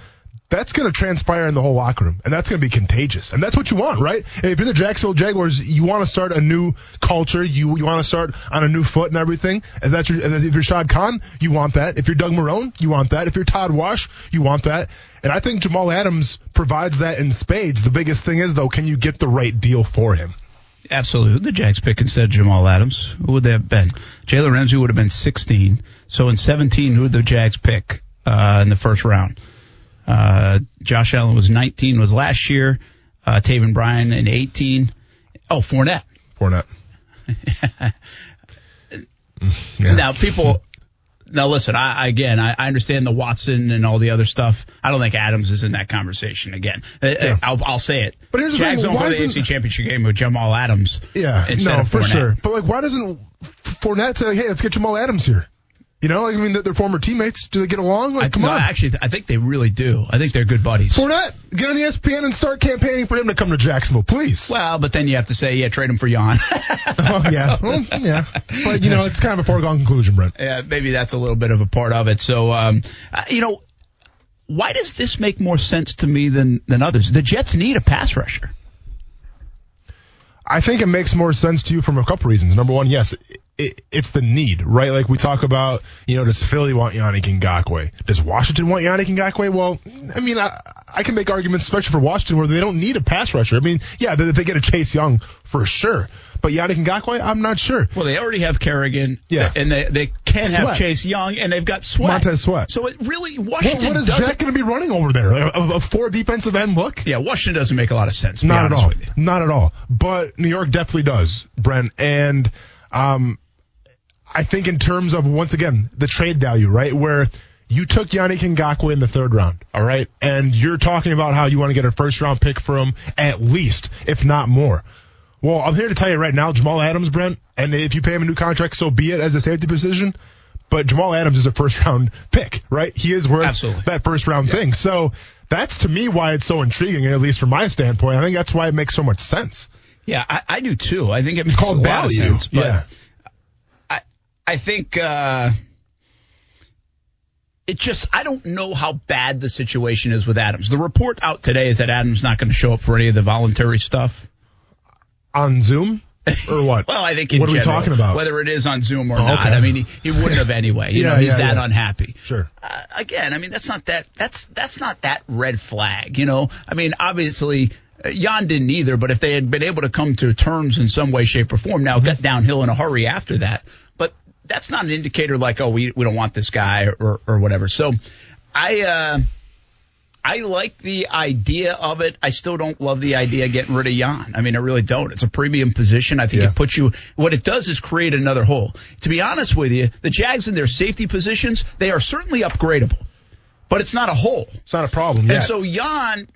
that's going to transpire in the whole locker room, and that's going to be contagious. And that's what you want, right? If you're the Jacksonville Jaguars, you want to start a new culture. You you want to start on a new foot and everything. And that's your, if you're Shad Khan, you want that. If you're Doug Marrone, you want that. If you're Todd Wash, you want that. And I think Jamal Adams provides that in spades. The biggest thing is though, can you get the right deal for him? Absolutely. The Jags pick instead of Jamal Adams. Who would they have been? Jalen Ramsey would have been 16. So in 17, who would the Jags pick uh, in the first round? Uh, Josh Allen was 19 was last year. Uh, Taven Bryan in 18. Oh, Fournette. Fournette. yeah. Now people. Now listen. I again. I, I, understand the Watson and all the other stuff. I don't think Adams is in that conversation again. Uh, yeah. I'll, I'll say it. But here's Jags the thing. Why the AFC Championship game with Jamal Adams. Yeah. no, for sure. But like, why doesn't Fournette say, "Hey, let's get Jamal Adams here"? You know, I mean, they're former teammates. Do they get along? Like, I, come no, on. Actually, I think they really do. I think they're good buddies. Fournette, get on ESPN and start campaigning for him to come to Jacksonville, please. Well, but then you have to say, yeah, trade him for Jan. oh, yeah. Well, yeah. But, you know, it's kind of a foregone conclusion, Brent. Yeah, maybe that's a little bit of a part of it. So, um, uh, you know, why does this make more sense to me than, than others? The Jets need a pass rusher. I think it makes more sense to you from a couple reasons. Number one, yes, it, it's the need, right? Like we talk about, you know, does Philly want Yannick Ngakoue? Does Washington want Yannick Ngakoue? Well, I mean, I, I can make arguments, especially for Washington, where they don't need a pass rusher. I mean, yeah, they, they get a Chase Young for sure. But Yannick Ngakoue, I'm not sure. Well, they already have Kerrigan. Yeah. And they, they can Sweat. have Chase Young, and they've got Sweat. Montez Sweat. So it really, Washington What, what is Jack going to be running over there? A, a, four defensive end look? Yeah, Washington doesn't make a lot of sense. Not at all. Not at all. But New York definitely does, Brent. And, um, I think in terms of once again the trade value, right? Where you took Yannick Ngakoue in the third round, all right, and you're talking about how you want to get a first round pick for him at least, if not more. Well, I'm here to tell you right now, Jamal Adams, Brent, and if you pay him a new contract, so be it as a safety position. But Jamal Adams is a first round pick, right? He is worth Absolutely. that first round Yeah. thing. So that's to me why it's so intriguing, at least from my standpoint. I think that's why it makes so much sense. Yeah, I, I do too. I think it makes called a lot of value. sense. But Yeah. I think uh, it just I don't know how bad the situation is with Adams. The report out today is that Adams not going to show up for any of the voluntary stuff. On Zoom or what? Well, I think in What are we talking about? Whether it is on Zoom or Oh, not. okay. I mean, he, he wouldn't have anyway. You Yeah, know, he's yeah, that yeah. unhappy. Sure. Uh, again, I mean, that's not that. That's that's not that red flag. You know, I mean, obviously. uh, Jan didn't either, but if they had been able to come to terms in some way, shape, or form, now it got downhill in a hurry after that. That's not an indicator like, oh, we we don't want this guy or or whatever. So, I uh, I like the idea of it. I still don't love the idea of getting rid of Jan. I mean, I really don't. It's a premium position. I think Yeah. it puts you. What it does is create another hole. To be honest with you, the Jags in their safety positions, they are certainly upgradable, but it's not a hole. It's not a problem. Yeah. And so Jan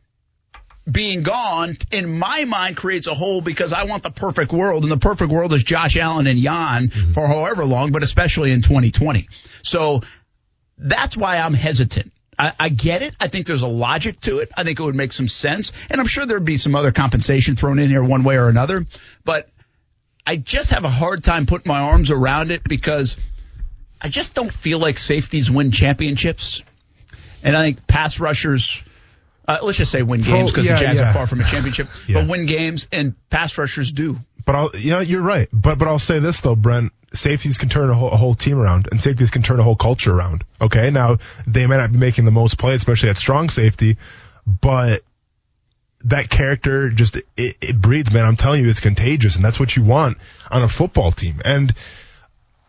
being gone, in my mind, creates a hole because I want the perfect world, and the perfect world is Josh Allen and Jan mm-hmm. for however long, but especially in 2020. So that's why I'm hesitant. I, I get it. I think there's a logic to it. I think it would make some sense, and I'm sure there'd be some other compensation thrown in here one way or another. But I just have a hard time putting my arms around it because I just don't feel like safeties win championships, and I think pass rushers. Uh, let's just say win games because yeah, the Jags yeah. are far from a championship, Yeah. but win games and pass rushers do. But I'll, you know, you're right. But but I'll say this though, Brent. Safeties can turn a whole, a whole team around, and safeties can turn a whole culture around. Okay, now they may not be making the most plays, especially at strong safety, but that character just it, it breeds, man. I'm telling you, it's contagious, and that's what you want on a football team. And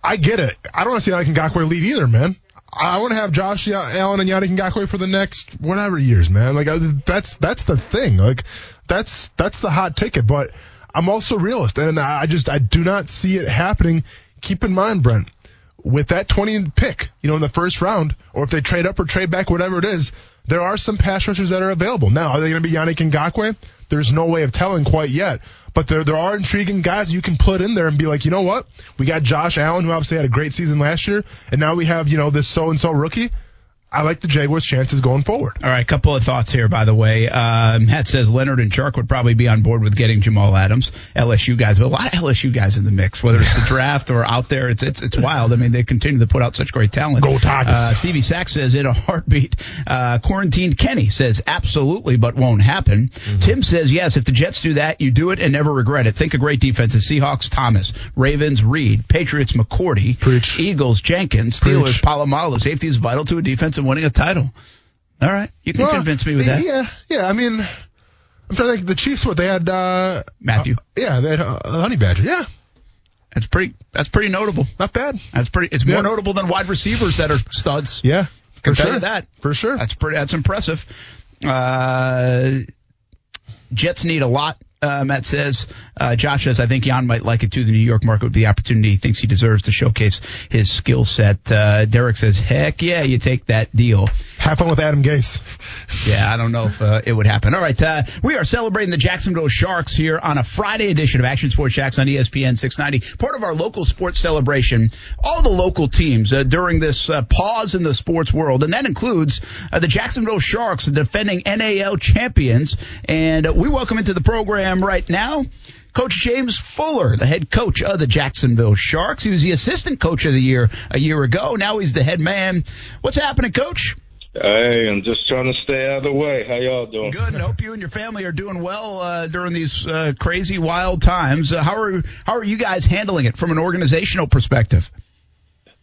I get it. I don't want to see Yannick Ngakoue leave either, man. I want to have Josh Allen and Yannick Ngakoue for the next whatever years, man. Like I- that's that's the thing. Like that's that's the hot ticket. But I'm also realist, and I just I do not see it happening. Keep in mind, Brent, with that 20 pick, you know, in the first round, or if they trade up or trade back, whatever it is, there are some pass rushers that are available. Now, are they going to be Yannick Ngakoue? There's no way of telling quite yet. But there, there are intriguing guys you can put in there and be like, you know what? We got Josh Allen, who obviously had a great season last year, and now we have, you know, this so-and-so rookie. I like the Jaguars' chances going forward. All right, a couple of thoughts here, by the way. Um, Matt says Leonard and Chark would probably be on board with getting Jamal Adams, LSU guys, but a lot of LSU guys in the mix, whether it's the draft or out there. It's it's it's wild. I mean, they continue to put out such great talent. Go Tigers. Uh, Stevie Sachs says in a heartbeat. Uh, quarantined Kenny says absolutely, but won't happen. Mm-hmm. Tim says yes. If the Jets do that, you do it and never regret it. Think of great defenses: Seahawks, Thomas, Ravens, Reed, Patriots, McCourty, Preach. Eagles, Jenkins, Steelers, Preach. Polamalu. Safety is vital to a defense and winning a title. All right, you can Well, convince me with that. Yeah, yeah. I mean, I'm trying to think. The Chiefs, what they had? Uh, Mathieu. uh, yeah, they had uh, Honey Badger. Yeah, That's pretty. That's pretty notable. not bad. That's pretty. It's more Yeah. notable than wide receivers that are studs. Yeah, for sure. that. for sure. That's pretty. That's impressive. Uh, Jets need a lot. Uh, Matt says, uh, Josh says, I think Jan might like it too. The New York market be the opportunity he thinks he deserves to showcase his skill set. Uh, Derek says, heck yeah, you take that deal. Have fun with Adam Gase. Yeah, I don't know if uh, it would happen. All right, uh, we are celebrating the Jacksonville Sharks here on a Friday edition of Action Sports Jax on ESPN 690, part of our local sports celebration. All the local teams uh, during this uh, pause in the sports world, and that includes uh, the Jacksonville Sharks, the defending NAL champions. And we welcome into the program right now. Coach James Fuller, the head coach of the Jacksonville Sharks. He was the assistant coach of the year a year ago. Now he's the head man. What's happening, coach? Hey, I'm just trying to stay out of the way. How y'all doing? Good, hope you and your family are doing well uh, during these uh, crazy, wild times. Uh, how are how are you guys handling it from an organizational perspective?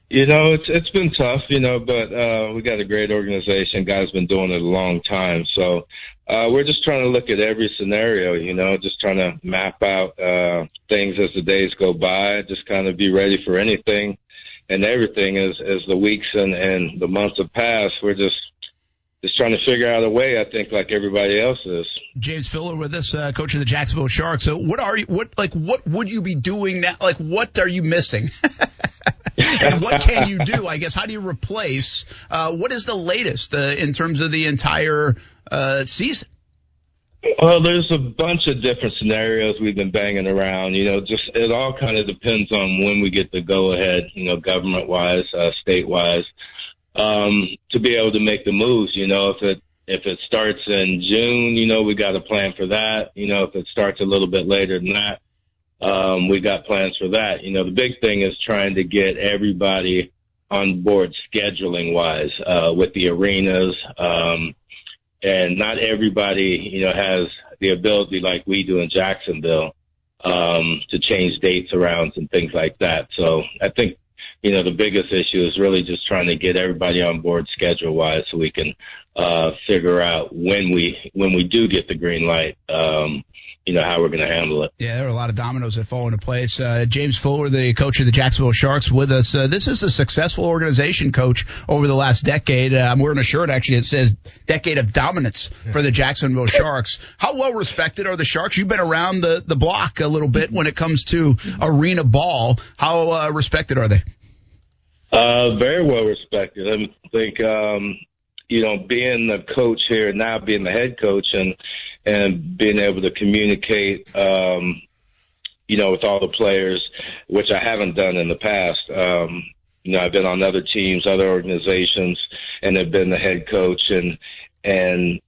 You know, it's it's been tough, you know, but uh we got a great organization. Guys been doing it a long time. So uh we're just trying to look at every scenario, you know, just trying to map out uh things as the days go by, just kind of be ready for anything and everything as as the weeks and, and the months have passed. We're just just trying to figure out a way, I think, like everybody else is. James Fuller with us, uh, coach of the Jacksonville Sharks. So, what are you? What like what would you be doing now? Like, what are you missing? and what can you do? I guess how do you replace? Uh, what is the latest uh, in terms of the entire uh, season? Well, there's a bunch of different scenarios we've been banging around. You know, just it all kind of depends on when we get the go ahead. You know, government wise, uh, state wise, um, to be able to make the moves. You know, if it if it starts in June, you know, we got a plan for that. You know, if it starts a little bit later than that, um, we got plans for that. You know, the big thing is trying to get everybody on board scheduling wise, uh, with the arenas. Um, and not everybody, you know, has the ability like we do in Jacksonville, um, to change dates around and things like that. So I think, you know, the biggest issue is really just trying to get everybody on board schedule wise so we can, uh, figure out when we, when we do get the green light, um, you know how we're going to handle it. Yeah, there are a lot of dominoes that fall into place. Uh, James Fuller, the coach of the Jacksonville Sharks, with us. Uh, this is a successful organization, coach, over the last decade. Uh, I'm wearing a shirt actually that says "Decade of Dominance" for the Jacksonville Sharks. How well respected are the Sharks? You've been around the the block a little bit when it comes to arena ball. How uh, respected are they? Uh, very well respected. I think um, you know, being the coach here now, being the head coach, and and being able to communicate, um, you know, with all the players, which I haven't done in the past. Um, you know, I've been on other teams, other organizations, and have been the head coach, and and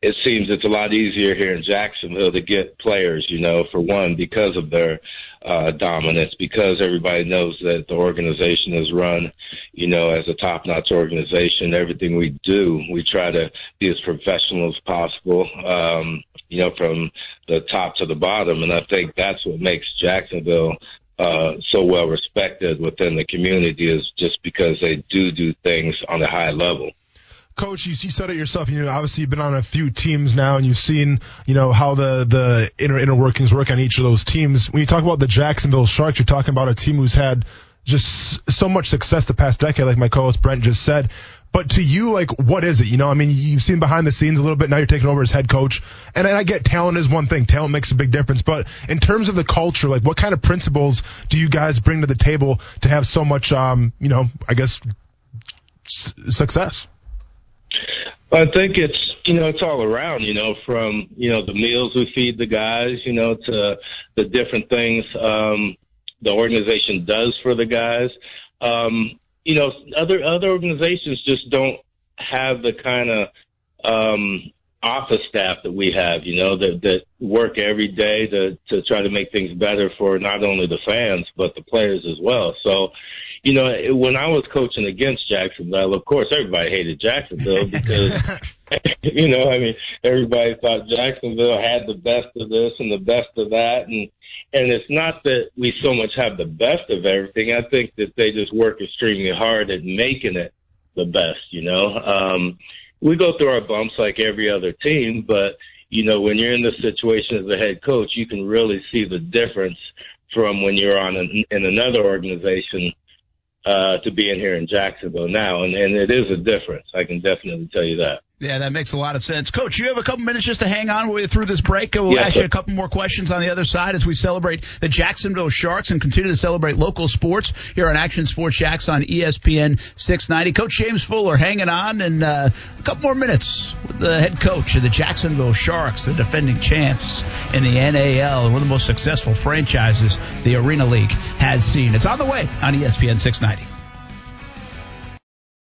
it seems it's a lot easier here in Jacksonville to get players. You know, for one, because of their uh, dominance because everybody knows that the organization is run, you know, as a top-notch organization. Everything we do, we try to be as professional as possible, um, you know, from the top to the bottom. And I think that's what makes Jacksonville uh, so well respected within the community is just because they do do things on a high level. Coach, you, you said it yourself. You know, obviously you've been on a few teams now, and you've seen, you know, how the the inner inner workings work on each of those teams. When you talk about the Jacksonville Sharks, you're talking about a team who's had just so much success the past decade, like my co-host Brent just said. But to you, like, what is it? You know, I mean, you've seen behind the scenes a little bit. Now you're taking over as head coach, and I get talent is one thing. Talent makes a big difference. But in terms of the culture, like, what kind of principles do you guys bring to the table to have so much, um, you know, I guess, s- success? I think it's you know it's all around you know from you know the meals we feed the guys you know to the different things um, the organization does for the guys. Um, you know other other organizations just don't have the kind of um, office staff that we have. You know that that work every day to to try to make things better for not only the fans but the players as well. So you know, when I was coaching against Jacksonville, of course, everybody hated Jacksonville because, you know, I mean, everybody thought Jacksonville had the best of this and the best of that. And, and it's not that we so much have the best of everything. I think that they just work extremely hard at making it the best, you know. Um, we go through our bumps like every other team, but, you know, when you're in this situation as a head coach, you can really see the difference from when you're on an, in another organization uh, to being here in Jacksonville now, and, and it is a difference. I can definitely tell you that. Yeah, that makes a lot of sense. Coach, you have a couple minutes just to hang on with through this break. We'll yes, ask you a couple more questions on the other side as we celebrate the Jacksonville Sharks and continue to celebrate local sports here on Action Sports Jax on ESPN 690. Coach James Fuller hanging on and uh, a couple more minutes with the head coach of the Jacksonville Sharks, the defending champs in the NAL, one of the most successful franchises the Arena League has seen. It's on the way on ESPN 690.